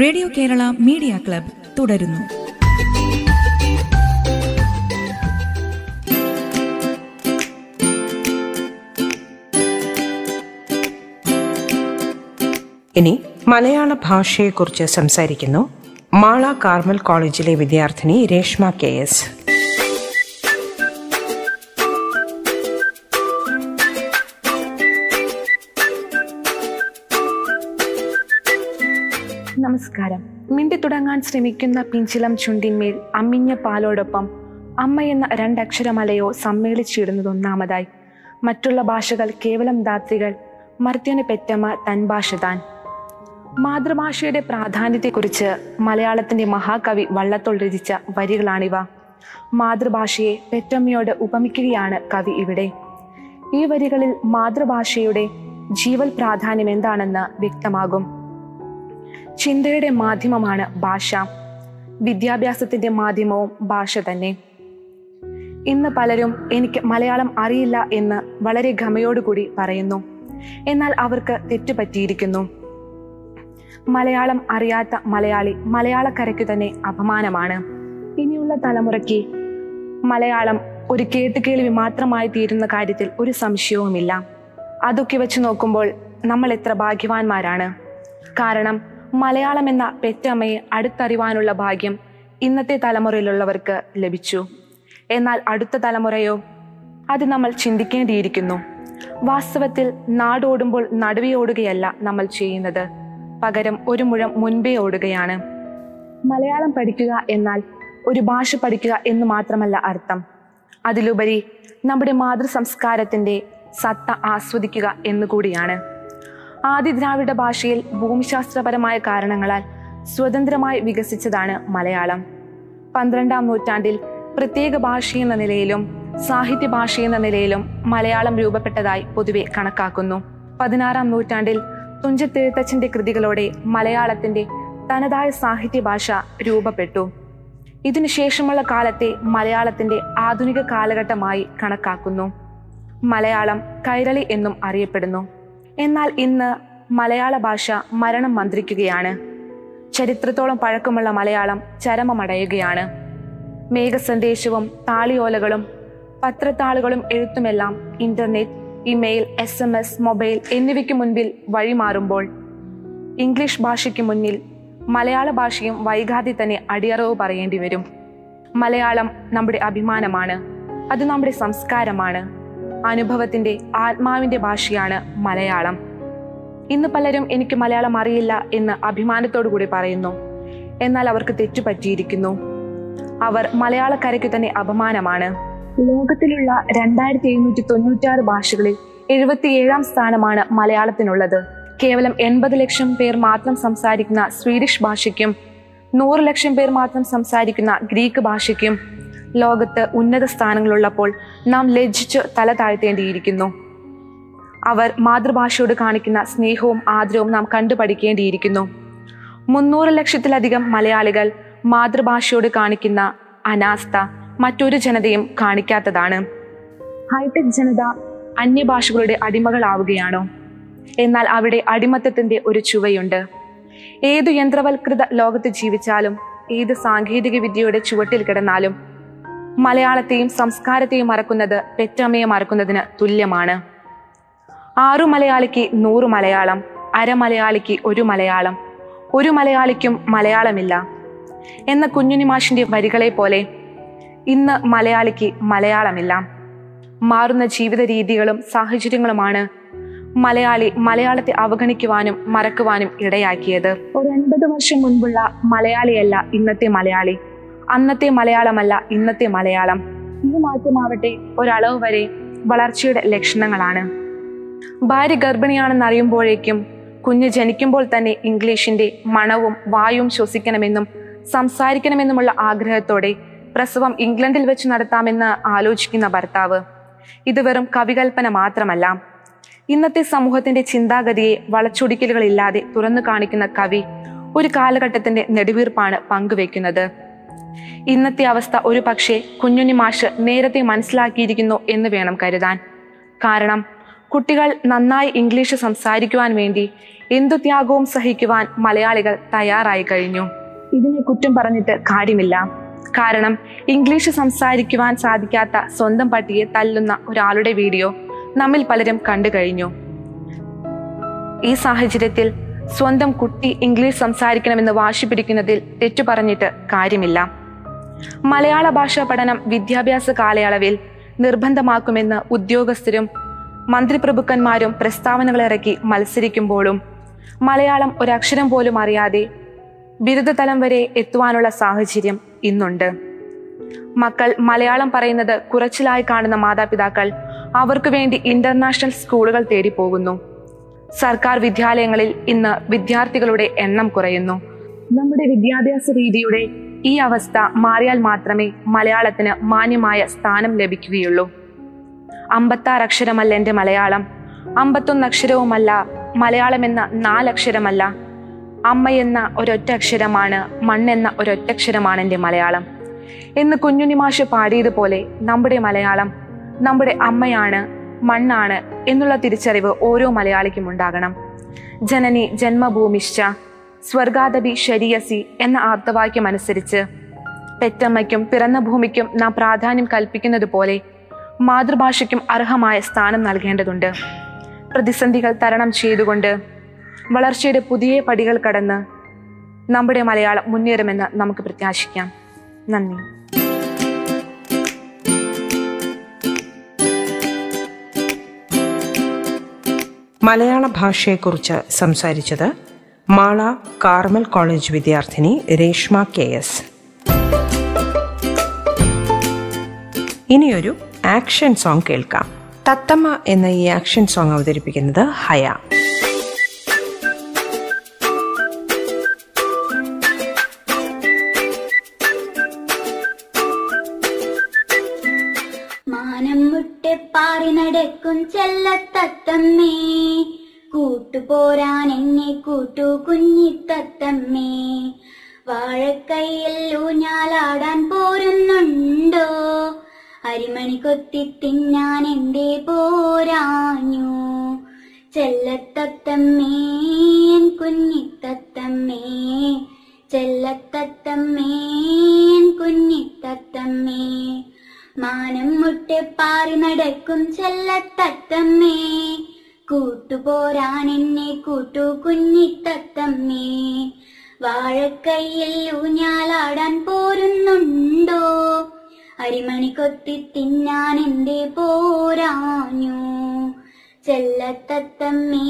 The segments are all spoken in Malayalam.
റേഡിയോ കേരള മീഡിയ ക്ലബ് തുടരുന്നു. ഇനി മലയാള ഭാഷയെക്കുറിച്ച് സംസാരിക്കുന്നു. മാള കാർമൽ കോളേജിലെ വിദ്യാർത്ഥിനി രേഷ്മ കെ എസ്. നമസ്കാരം. മിണ്ടി തുടങ്ങാൻ ശ്രമിക്കുന്ന പിഞ്ചിലം ചുണ്ടിന്മേൽ അമ്മിഞ്ഞ പാലോടൊപ്പം അമ്മ എന്ന രണ്ടക്ഷരമലയോ സമ്മേളിച്ചിടുന്നത് ഒന്നാമതായി മറ്റുള്ള ഭാഷകൾ കേവലം ധാത്രികൾ മർത്യന് പെറ്റമ്മ തൻ ഭാഷ താൻ. മാതൃഭാഷയുടെ പ്രാധാന്യത്തെക്കുറിച്ച് മലയാളത്തിന്റെ മഹാകവി വള്ളത്തോൾ രചിച്ച വരികളാണിവ. മാതൃഭാഷയെ പെറ്റമ്മയോട് ഉപമിക്കുകയാണ് കവി ഇവിടെ. ഈ വരികളിൽ മാതൃഭാഷയുടെ ജീവൽ പ്രാധാന്യം എന്താണെന്ന് വ്യക്തമാകും. ചിന്തയുടെ മാധ്യമമാണ് ഭാഷ. വിദ്യാഭ്യാസത്തിന്റെ മാധ്യമവും ഭാഷ തന്നെ. ഇന്ന് പലരും എനിക്ക് മലയാളം അറിയില്ല എന്ന് വളരെ ഗമയോടുകൂടി പറയുന്നു. എന്നാൽ അവർക്ക് തെറ്റുപറ്റിയിരിക്കുന്നു മലയാളം അറിയാത്ത മലയാളി മലയാളക്കരയ്ക്കു തന്നെ അപമാനമാണ്. ഇനിയുള്ള തലമുറയ്ക്ക് മലയാളം ഒരു കേട്ടുകേൾവി മാത്രമായി തീരുന്ന കാര്യത്തിൽ ഒരു സംശയവുമില്ല. അതൊക്കെ വെച്ച് നോക്കുമ്പോൾ നമ്മൾ എത്ര ഭാഗ്യവാന്മാരാണ്. കാരണം മലയാളം എന്ന പെറ്റമ്മയെ അടുത്തറിവാനുള്ള ഭാഗ്യം ഇന്നത്തെ തലമുറയിലുള്ളവർക്ക് ലഭിച്ചു. എന്നാൽ അടുത്ത തലമുറയോ? അത് നമ്മൾ ചിന്തിക്കേണ്ടിയിരിക്കുന്നു. വാസ്തവത്തിൽ നാടോടുമ്പോൾ നടുവേ ഓടുകയല്ല നമ്മൾ ചെയ്യുന്നത്. പകരം ഒരു മുഴം മുൻപേ ഓടുകയാണ്. മലയാളം പഠിക്കുക എന്നാൽ ഒരു ഭാഷ പഠിക്കുക എന്ന് മാത്രമല്ല അർത്ഥം. അതിലുപരി നമ്മുടെ മാതൃസംസ്കാരത്തിന്റെ സത്ത ആസ്വദിക്കുക എന്നുകൂടിയാണ്. ആദി ദ്രാവിഡ ഭാഷയിൽ ഭൂമിശാസ്ത്രപരമായ കാരണങ്ങളാൽ സ്വതന്ത്രമായി വികസിച്ചതാണ് മലയാളം. പന്ത്രണ്ടാം നൂറ്റാണ്ടിൽ പ്രത്യേക ഭാഷയെന്ന നിലയിലും സാഹിത്യ ഭാഷയെന്ന നിലയിലും മലയാളം രൂപപ്പെട്ടതായി പൊതുവെ കണക്കാക്കുന്നു. പതിനാറാം നൂറ്റാണ്ടിൽ തുഞ്ചത്തെഴുത്തച്ഛന്റെ കൃതികളോടെ മലയാളത്തിന്റെ തനതായ സാഹിത്യ ഭാഷ രൂപപ്പെട്ടു. ഇതിനുശേഷമുള്ള കാലത്തെ മലയാളത്തിന്റെ ആധുനിക കാലഘട്ടമായി കണക്കാക്കുന്നു. മലയാളം കൈരളി എന്നും അറിയപ്പെടുന്നു. എന്നാൽ ഇന്ന് മലയാള ഭാഷ മരണം മന്ത്രിക്കുകയാണ്. ചരിത്രത്തോളം പഴക്കമുള്ള മലയാളം ചരമമടയുകയാണ്. മേഘസന്ദേശവും താളിയോലകളും പത്രത്താളുകളും എഴുത്തുമെല്ലാം internet email S M S mobile എന്നിവയ്ക്ക് മുൻപിൽ വഴിമാറുമ്പോൾ ഇംഗ്ലീഷ് ഭാഷയ്ക്ക് മുന്നിൽ മലയാള ഭാഷയും വൈകാതെ തന്നെ അടിയറവ് പറയേണ്ടി വരും. മലയാളം നമ്മുടെ അഭിമാനമാണ്. അത് നമ്മുടെ സംസ്കാരമാണ്. അനുഭവത്തിന്റെ ആത്മാവിന്റെ ഭാഷയാണ് മലയാളം. ഇന്ന് പലരും എനിക്ക് മലയാളം അറിയില്ല എന്ന് അഭിമാനത്തോടു കൂടി പറയുന്നു. എന്നാൽ അവർക്ക് തെറ്റുപറ്റിയിരിക്കുന്നു അവർ മലയാളക്കരയ്ക്ക് തന്നെ അപമാനമാണ്. ലോകത്തിലുള്ള രണ്ടായിരത്തി എഴുന്നൂറ്റി തൊണ്ണൂറ്റാറ് ഭാഷകളിൽ എഴുപത്തിയേഴാം സ്ഥാനമാണ് മലയാളത്തിനുള്ളത്. കേവലം എൺപത് ലക്ഷം പേർ മാത്രം സംസാരിക്കുന്ന സ്വീഡിഷ് ഭാഷയ്ക്കും നൂറ് ലക്ഷം പേർ മാത്രം സംസാരിക്കുന്ന ഗ്രീക്ക് ഭാഷയ്ക്കും ലോകത്ത് ഉന്നത സ്ഥാനങ്ങളുള്ളപ്പോൾ നാം ലജ്ജിച്ച് തല താഴ്ത്തേണ്ടിയിരിക്കുന്നു. അവർ മാതൃഭാഷയോട് കാണിക്കുന്ന സ്നേഹവും ആദരവും നാം കണ്ടുപഠിക്കേണ്ടിയിരിക്കുന്നു. മുന്നൂറ് ലക്ഷത്തിലധികം മലയാളികൾ മാതൃഭാഷയോട് കാണിക്കുന്ന അനാസ്ഥ മറ്റൊരു ജനതയും കാണിക്കാത്തതാണ്. ഹൈടെക് ജനത അന്യഭാഷകളുടെ അടിമകളാവുകയാണോ? എന്നാൽ അവിടെ അടിമത്തത്തിന്റെ ഒരു ചുവയുണ്ട്. ഏതു യന്ത്രവൽകൃത ലോകത്ത് ജീവിച്ചാലും ഏത് സാങ്കേതിക വിദ്യയുടെ ചുവട്ടിൽ കിടന്നാലും മലയാളത്തെയും സംസ്കാരത്തെയും മറക്കുന്നത് പെറ്റമ്മയെ മറക്കുന്നതിന് തുല്യമാണ്. ആറു മലയാളിക്ക് നൂറ് മലയാളം അര മലയാളിക്ക് ഒരു മലയാളം ഒരു മലയാളിക്കും മലയാളമില്ല. എന്ന കുഞ്ഞുണ്ണി മാഷിന്റെ വരികളെ പോലെ ഇന്ന് മലയാളിക്ക് മലയാളമില്ല. മാറുന്ന ജീവിത രീതികളും സാഹചര്യങ്ങളുമാണ് മലയാളി മലയാളത്തെ അവഗണിക്കുവാനും മറക്കുവാനും ഇടയാക്കിയത്. ഒരു എൺപത് വർഷം മുൻപുള്ള മലയാളിയല്ല ഇന്നത്തെ മലയാളി. അന്നത്തെ മലയാളമല്ല ഇന്നത്തെ മലയാളം. ഈ മാറ്റമാവട്ടെ ഒരളവ് വരെ വളർച്ചയുടെ ലക്ഷണങ്ങളാണ്. ഭാര്യ ഗർഭിണിയാണെന്ന് അറിയുമ്പോഴേക്കും കുഞ്ഞ് ജനിക്കുമ്പോൾ തന്നെ ഇംഗ്ലീഷിന്റെ മണവും വായും ശ്വസിക്കണമെന്നും സംസാരിക്കണമെന്നുമുള്ള ആഗ്രഹത്തോടെ പ്രസവം ഇംഗ്ലണ്ടിൽ വെച്ച് നടത്താമെന്ന് ആലോചിക്കുന്ന ഭർത്താവ്. ഇത് വെറും കവികൽപ്പന മാത്രമല്ല. ഇന്നത്തെ സമൂഹത്തിന്റെ ചിന്താഗതിയെ വളച്ചൊടിക്കലുകളില്ലാതെ തുറന്നു കാണിക്കുന്ന കവി ഒരു കാലഘട്ടത്തിന്റെ നെടുവീർപ്പാണ് പങ്കുവെക്കുന്നത് ഇന്നത്തെ അവസ്ഥ ഒരു പക്ഷേ കുഞ്ഞുണ്ണി മാഷ് നേരത്തെ മനസ്സിലാക്കിയിരിക്കുന്നു എന്ന് വേണം കരുതാൻ. കാരണം കുട്ടികൾ നന്നായി ഇംഗ്ലീഷ് സംസാരിക്കുവാൻ വേണ്ടി എന്തു ത്യാഗവും സഹിക്കുവാൻ മലയാളികൾ തയ്യാറായി കഴിഞ്ഞു. ഇതിനെ കുറ്റം പറഞ്ഞിട്ട് കാര്യമില്ല. കാരണം ഇംഗ്ലീഷ് സംസാരിക്കുവാൻ സാധിക്കാത്ത സ്വന്തം പട്ടിയെ തല്ലുന്ന ഒരാളുടെ വീഡിയോ നമ്മിൽ പലരും കണ്ടു കഴിഞ്ഞു. ഈ സാഹചര്യത്തിൽ സ്വന്തം കുട്ടി ഇംഗ്ലീഷ് സംസാരിക്കണമെന്ന് വാശി പിടിക്കുന്നതിൽ തെറ്റു പറഞ്ഞിട്ട് കാര്യമില്ല. മലയാള ഭാഷാ പഠനം വിദ്യാഭ്യാസ കാലയളവിൽ നിർബന്ധമാക്കുമെന്ന് ഉദ്യോഗസ്ഥരും മന്ത്രിപ്രഭുക്കന്മാരും പ്രസ്താവനകൾ ഇറക്കി മത്സരിക്കുമ്പോഴും മലയാളം ഒരക്ഷരം പോലും അറിയാതെ ബിരുദതലം വരെ എത്തുവാനുള്ള സാഹചര്യം ഇന്നുണ്ട്. മക്കൾ മലയാളം പറയുന്നത് കുറച്ചിലായി കാണുന്ന മാതാപിതാക്കൾ അവർക്ക് വേണ്ടി ഇന്റർനാഷണൽ സ്കൂളുകൾ തേടി പോകുന്നു സർക്കാർ വിദ്യാലയങ്ങളിൽ ഇന്ന് വിദ്യാർത്ഥികളുടെ എണ്ണം കുറയുന്നു. നമ്മുടെ വിദ്യാഭ്യാസ രീതിയുടെ ഈ അവസ്ഥ മാറിയാൽ മാത്രമേ മലയാളത്തിന് മാന്യമായ സ്ഥാനം ലഭിക്കുകയുള്ളൂ. അമ്പത്താറ് അക്ഷരമല്ല എന്റെ മലയാളം. അമ്പത്തൊന്ന് അക്ഷരവുമല്ല മലയാളം എന്ന നാലക്ഷരമല്ല. അമ്മ എന്ന ഒരൊറ്റ അക്ഷരമാണ് മണ്ണെന്ന ഒരൊറ്റ അക്ഷരമാണ് എന്റെ മലയാളം. എന്ന് കുഞ്ഞുണിമാഷ് പാടിയതുപോലെ നമ്മുടെ മലയാളം നമ്മുടെ അമ്മയാണ് മണ്ണാണ് എന്നുള്ള തിരിച്ചറിവ് ഓരോ മലയാളിക്കും ഉണ്ടാകണം. ജനനി ജന്മഭൂമിശ്ച സ്വർഗാദപി ശരിയസി എന്ന ആപ്തവാക്യം അനുസരിച്ച് പെറ്റമ്മയ്ക്കും പിറന്ന ഭൂമിക്കും നാം പ്രാധാന്യം കൽപ്പിക്കുന്നത് പോലെ മാതൃഭാഷയ്ക്കും അർഹമായ സ്ഥാനം നൽകേണ്ടതുണ്ട്. പ്രതിസന്ധികൾ തരണം ചെയ്തുകൊണ്ട് വളർച്ചയുടെ പുതിയ പടികൾ കടന്ന് നമ്മുടെ മലയാളം മുന്നേറുമെന്ന് നമുക്ക് പ്രത്യാശിക്കാം. നന്ദി. മലയാള ഭാഷയെക്കുറിച്ച് സംസാരിച്ചത് മാള കാർമൽ കോളേജ് വിദ്യാർത്ഥിനി രേഷ്മ കെ എസ്. ഇനിയൊരു ആക്ഷൻ സോങ് കേൾക്കാം. തത്തമ്മ എന്ന ഈ ആക്ഷൻ സോങ് അവതരിപ്പിക്കുന്നത് ഹയ. പാറി നടക്കും ചെല്ലത്തത്തമ്മേ. കൂട്ടുപോരാൻ എന്നെ കൂട്ടു കുഞ്ഞിത്തത്തമ്മേ. വാഴക്കൈയിൽ ഊഞ്ഞാലാടാൻ പോരുന്നുണ്ടോ? അരിമണി കൊത്തി തിന്നാൻ എന്തേ പോരാഞ്ഞു. ചെല്ലത്തത്തമ്മേ കുഞ്ഞിത്തത്തമ്മേ. ചെല്ലത്തത്തമ്മേ കുഞ്ഞിത്തത്തമ്മേ. മാനം മുട്ടെ പാറി നടക്കും ചെല്ലത്തത്തമ്മേ. കൂട്ടുപോരാൻ എന്നെ കൂട്ടു കുഞ്ഞിത്തത്തമ്മേ വാഴക്കൈയിൽ ഊഞ്ഞാലാടാൻ പോരുന്നുണ്ടോ? അരിമണി കൊത്തി തിന്നാൻ എന്റെ പോരാഞ്ഞു. ചെല്ലത്തത്തമ്മേ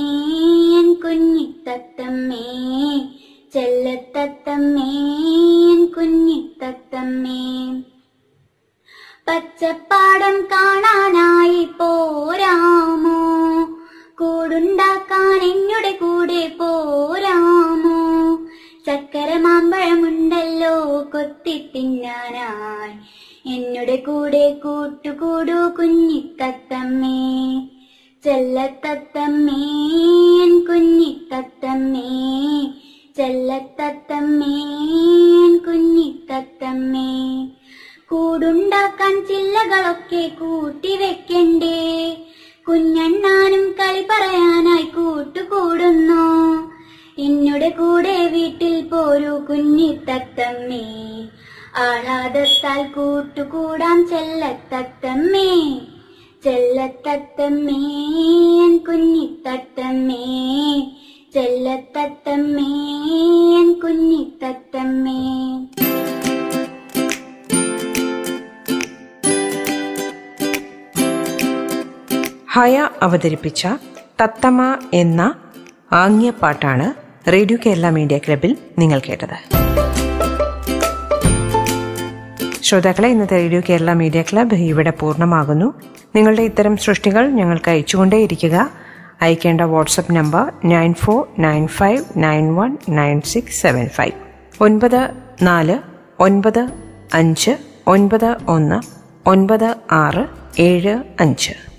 കൂടുണ്ടാക്കാൻ ചില്ലകളൊക്കെ കൂട്ടിവെക്കണ്ടേ കുഞ്ഞണ്ണാനും കളി പറയാനായി കൂട്ടുകൂടുന്നു. എന്നോട് കൂടെ വീട്ടിൽ പോരൂ കുഞ്ഞിത്തത്തമ്മേ. ആഹ്ലാദത്താൽ കൂട്ടുകൂടാൻ ചെല്ലത്തത്തമ്മേ. ചെല്ലത്തത്തമ്മേ കുഞ്ഞിത്തത്തമ്മേ. ചെല്ലത്തത്തമ്മേ കുഞ്ഞിത്തത്തമ്മേ. ഹയ അവതരിപ്പിച്ച തത്തമ എന്ന ആംഗ്യപ്പാട്ടാണ് റേഡിയോ കേരള മീഡിയ ക്ലബിൽ നിങ്ങൾ കേട്ടത്. ശ്രോതാക്കളെ ഇന്നത്തെ റേഡിയോ കേരള മീഡിയ ക്ലബ് ഇവിടെ പൂർണമാകുന്നു. നിങ്ങളുടെ ഇത്തരം സൃഷ്ടികൾ ഞങ്ങൾക്ക് അയച്ചുകൊണ്ടേയിരിക്കുക. അയക്കേണ്ട WhatsApp number nine four nine five nine one nine six seven five. ഒൻപത് നാല് ഒൻപത് അഞ്ച് ഒൻപത് ഒന്ന് ഒൻപത് ആറ് ഏഴ് അഞ്ച്.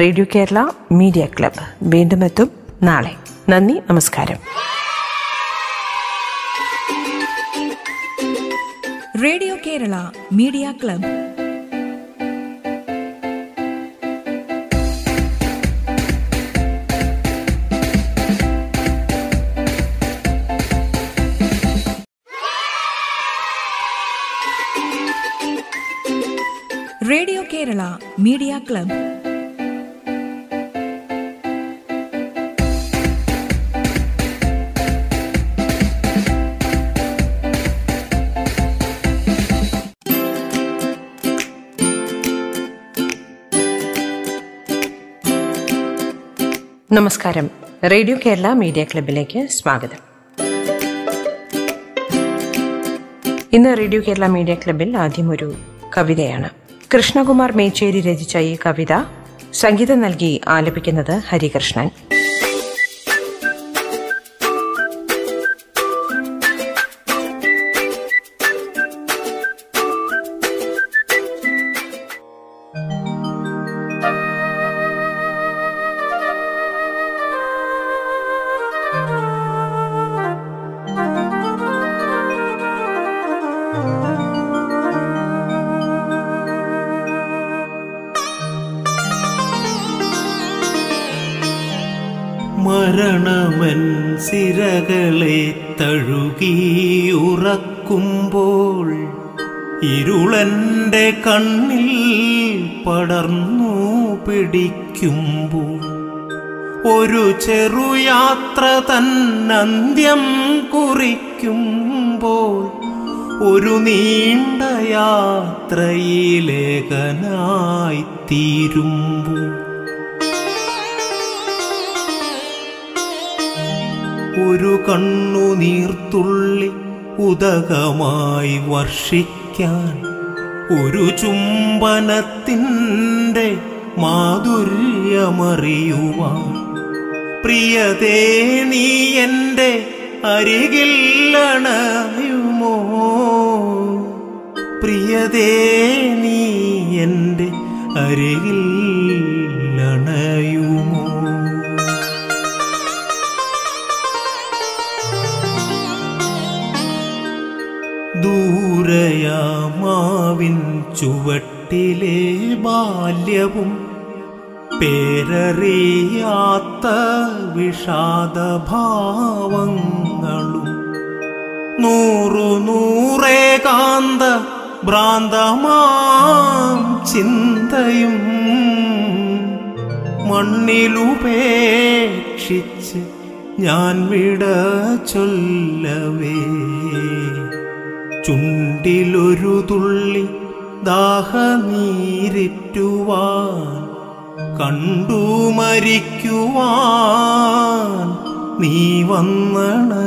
റേഡിയോ കേരള മീഡിയ ക്ലബ്ബ് വീണ്ടും എത്തും നാളെ. നന്ദി നമസ്കാരം. Radio Kerala media club radio Kerala media നമസ്കാരം. റേഡിയോ കേരള മീഡിയ ക്ലബിലേക്ക് സ്വാഗതം. ഇന്ന് റേഡിയോ കേരള മീഡിയ ക്ലബിൽ ആദ്യം ഒരു കവിതയാണ്. കൃഷ്ണകുമാർ മേച്ചേരി രചിച്ച ഈ കവിത സംഗീതം നൽകി ആലപിക്കുന്നത് ഹരികൃഷ്ണൻ. മരണമൻ സിരകളെ തഴുകി ഉറക്കുമ്പോൾ ഇരുളന്റെ കണ്ണിൽ പടർന്നു പിടിക്കുമ്പോൾ ഒരു ചെറുയാത്ര തന്നന്ത്യം കുറിക്കുമ്പോൾ ഒരു നീണ്ട യാത്രയിലേകനായി തീരുമ്പു ഒരു കണ്ണു നീർത്തുള്ളി ഉദകമായി വർഷിക്കാൻ ഒരു ചുംബനത്തിന്റെ മാധുര്യമറിയുവാൻ. പ്രിയതേ നീ എന്റെ അരികിൽ അണയുമോ? പ്രിയതേ നീ എന്റെ അരികിൽ അണയുമോ ദൂരയാമാവിൻ ചുവട്ടിലെ ബാല്യവും പേരറിയാത്ത വിഷാദഭാവങ്ങളും നൂറു നൂറേകാന്ത ഭ്രാന്തമാം ചിന്തയും മണ്ണിലുപേക്ഷിച്ച് ഞാൻ വിട ചൊല്ലവേ. ചുണ്ടിലൊരു തുള്ളി ദാഹനീരിറ്റുവാൻ കണ്ടു മരിക്കുവാൻ നീ വന്നണയുമോ?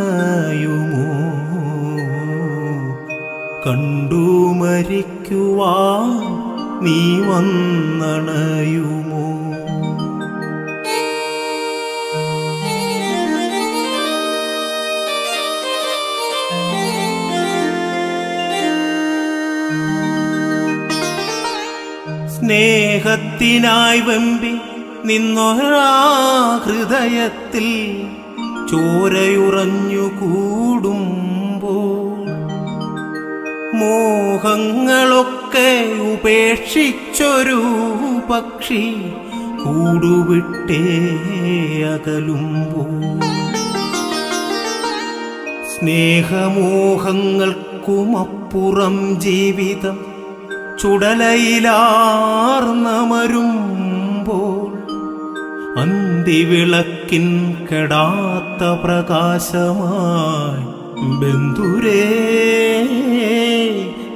കണ്ടു മരിക്കുവാൻ നീ വന്നണയുമോ? സ്നേഹത്തിനായി വെമ്പി നിന്നൊരാ ഹൃദയത്തിൽ ചോരയുറഞ്ഞു കൂടുമ്പോൾ മോഹങ്ങളൊക്കെ ഉപേക്ഷിച്ചൊരു പക്ഷി കൂടുവിട്ടേ അകലുമ്പോ. സ്നേഹമോഹങ്ങൾക്കുമപ്പുറം ജീവിതം ചുടലയിലാർന്നമരുമ്പോൾ അന്തിവിളക്കിൻ കെടാത്ത പ്രകാശമായി ബന്ധുരേ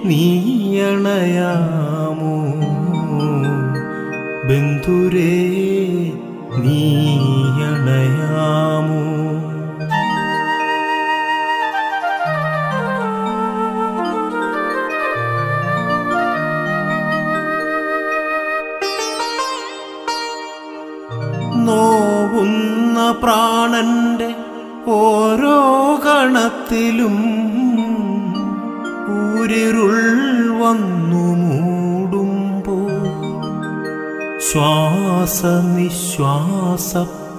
നീയണയാമോ? ബന്ധുരേ നീയണയാമോ?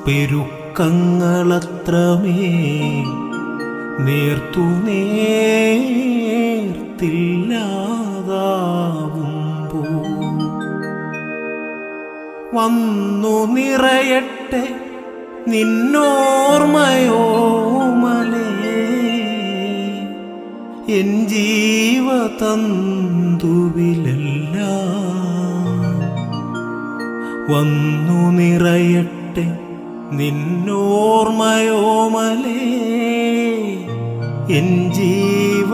പെരുക്കങ്ങളത്രമേ നേർത്തു നേർത്തില്ലാതാവുമ്പോ. വന്നു നിറയട്ടെ നിന്നോർമ്മയോ മലേ എൻ ജീവതന്തുവിലെല്ലാം വന്നു നിറയട്ടെ നിന്നോർമ്മയോമലേ എൻ ജീവതന്തുവിലല്ല.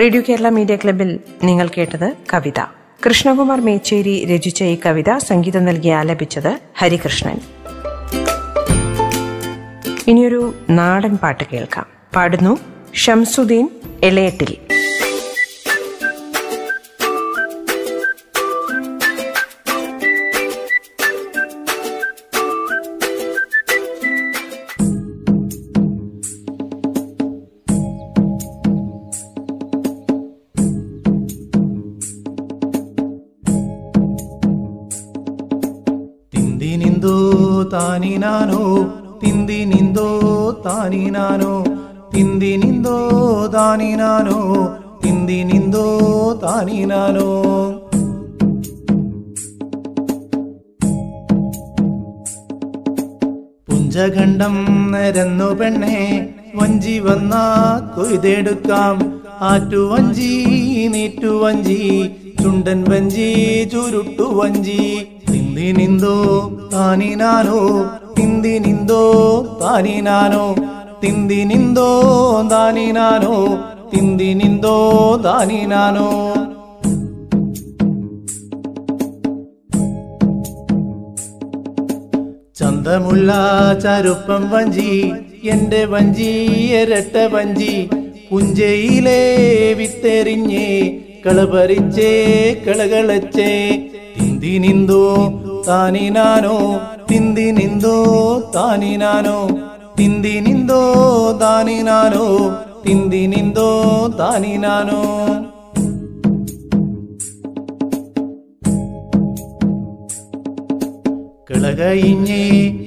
റേഡിയോ കേരള മീഡിയ ക്ലബിൽ നിങ്ങൾ കേട്ടത് കവിത. കൃഷ്ണകുമാർ മേച്ചേരി രചിച്ച ഈ കവിത സംഗീതം നൽകി ആലപിച്ചത് ഹരികൃഷ്ണൻ. ഇനിയൊരു നാടൻ പാട്ട് കേൾക്കാം. പാടുന്നു ഷംസുദ്ദീൻ എളയട്ടിൽ ോ താനി നാനോ തിന്തി നിന്തോ താനി നാനോ. ತಾನಿ ನಾನು ತಿಂದಿ ನಿಂದು ತಾನಿ ನಾನು ತಿಂದಿ ನಿಂದು ತಾನಿ ನಾನು പുഞ്ചഖണ്ഡം നിരന്നു പെണ്ണെ വഞ്ചി വന്ന കൊയ്തെടുക്കാം ആറ്റുവഞ്ചി നീറ്റുവഞ്ചി ചുണ്ടൻ വഞ്ചി ചുരുട്ടു വഞ്ചി തിന്തി നിന്തോ താനി നാനോ തിന്തി നിന്തോ താനി നാനോ താനി നാനോ തിന്തി നിന്തോ താനി നാനോ ചന്തമുള്ള ചരുപ്പം വഞ്ചി എന്റെ വഞ്ചി എരട്ട വഞ്ചി പുഞ്ചയിലെ വിത്തെറിഞ്ഞേ കളപറിച്ചേ കളകളച്ചേ. തിന്തി നിന്തോ താനി നാനോ തിന്തി നിന്തോ താനി നാനോ താനി നാനോ തിന്തി നിന്തോ താനി നാനോ കിളകയിഞ്ഞേ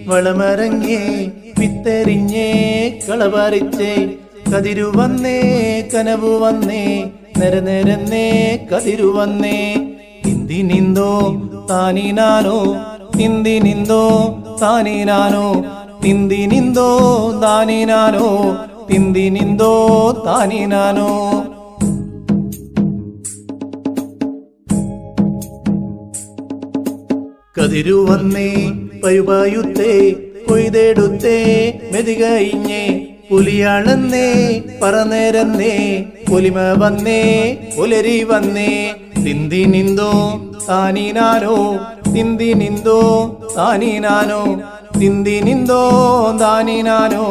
വളമരങ്ങേ വിത്തെറിഞ്ഞേ കളപറിച്ചേ കതിരു വന്നേ കനവു വന്നേ നിരനിരന്നേ കതിരു വന്നേ. തിന്തി നിന്തോ താനി നാനോ തിന്തി നിന്തോ താനി നാനോ നാനോ തിന്തി നിന്തോ താനി നാനോ കതിരു വന്നേ പയുപായുത്തേ കൊയ്തെടുത്തേ മെതികയിഞ്ഞേ പുലിയാണെന്നേ പറനേരന്നേ പുലിമ വന്നേ പുലരി വന്നേ. തിന്തി നിന്തോ താനി നാനോ തിന്തി നിന്തോ താനി നാനോ താനി നാനോ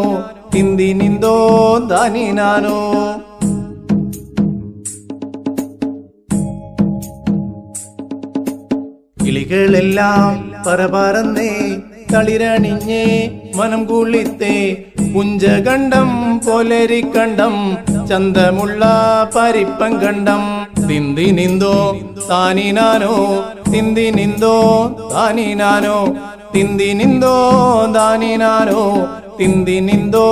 തിന്തി നിന്തോ താനി നാനോ കിളികളെല്ലാം പറപറന്നേ തളിരണിഞ്ഞേ മനം കുളിത്തേ പുഞ്ചകണ്ഠം പോലരിക്കണ്ടം ചന്തമുള്ള പരിപ്പം കണ്ടം. തിന്തി നിന്തോ താനി നാനോ തിന്തി നിന്തോ താനി നാനോ താനി നാനോ തിന്തി നിന്തോ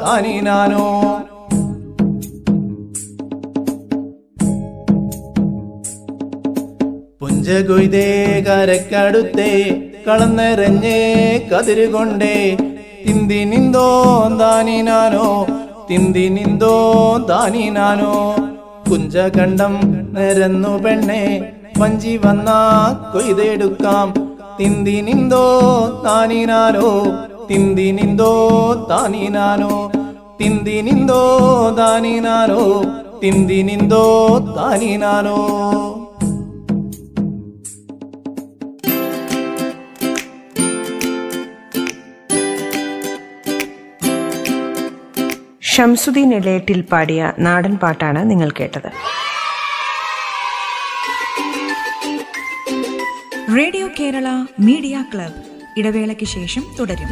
താനി നാനോ പുഞ്ചകൊയ്തേ കരക്കടുത്തേ കളന്നെറഞ്ഞേ കതിരുകൊണ്ടേ. തിന്തി നിന്തോ താനി നാനോ തിന്തി നിന്തോ താനി നാനോ കുഞ്ചകണ്ഠം നിരന്നു പെണ്ണെ വഞ്ചി വന്നാ കൊയ്തെടുക്കാം. തിന്തി നിന്തോ താനി നാനോ തിന്തി നിന്തോ താനി നാനോ തിന്തി നിന്തോ താനി നാനോ ഷംസുദ്ദീൻ എളേറ്റിൽ പാടിയ നാടൻ പാട്ടാണ് നിങ്ങൾ കേട്ടത്. Radio Kerala media club. ഇടവേളയ്ക്ക് ശേഷം തുടരും.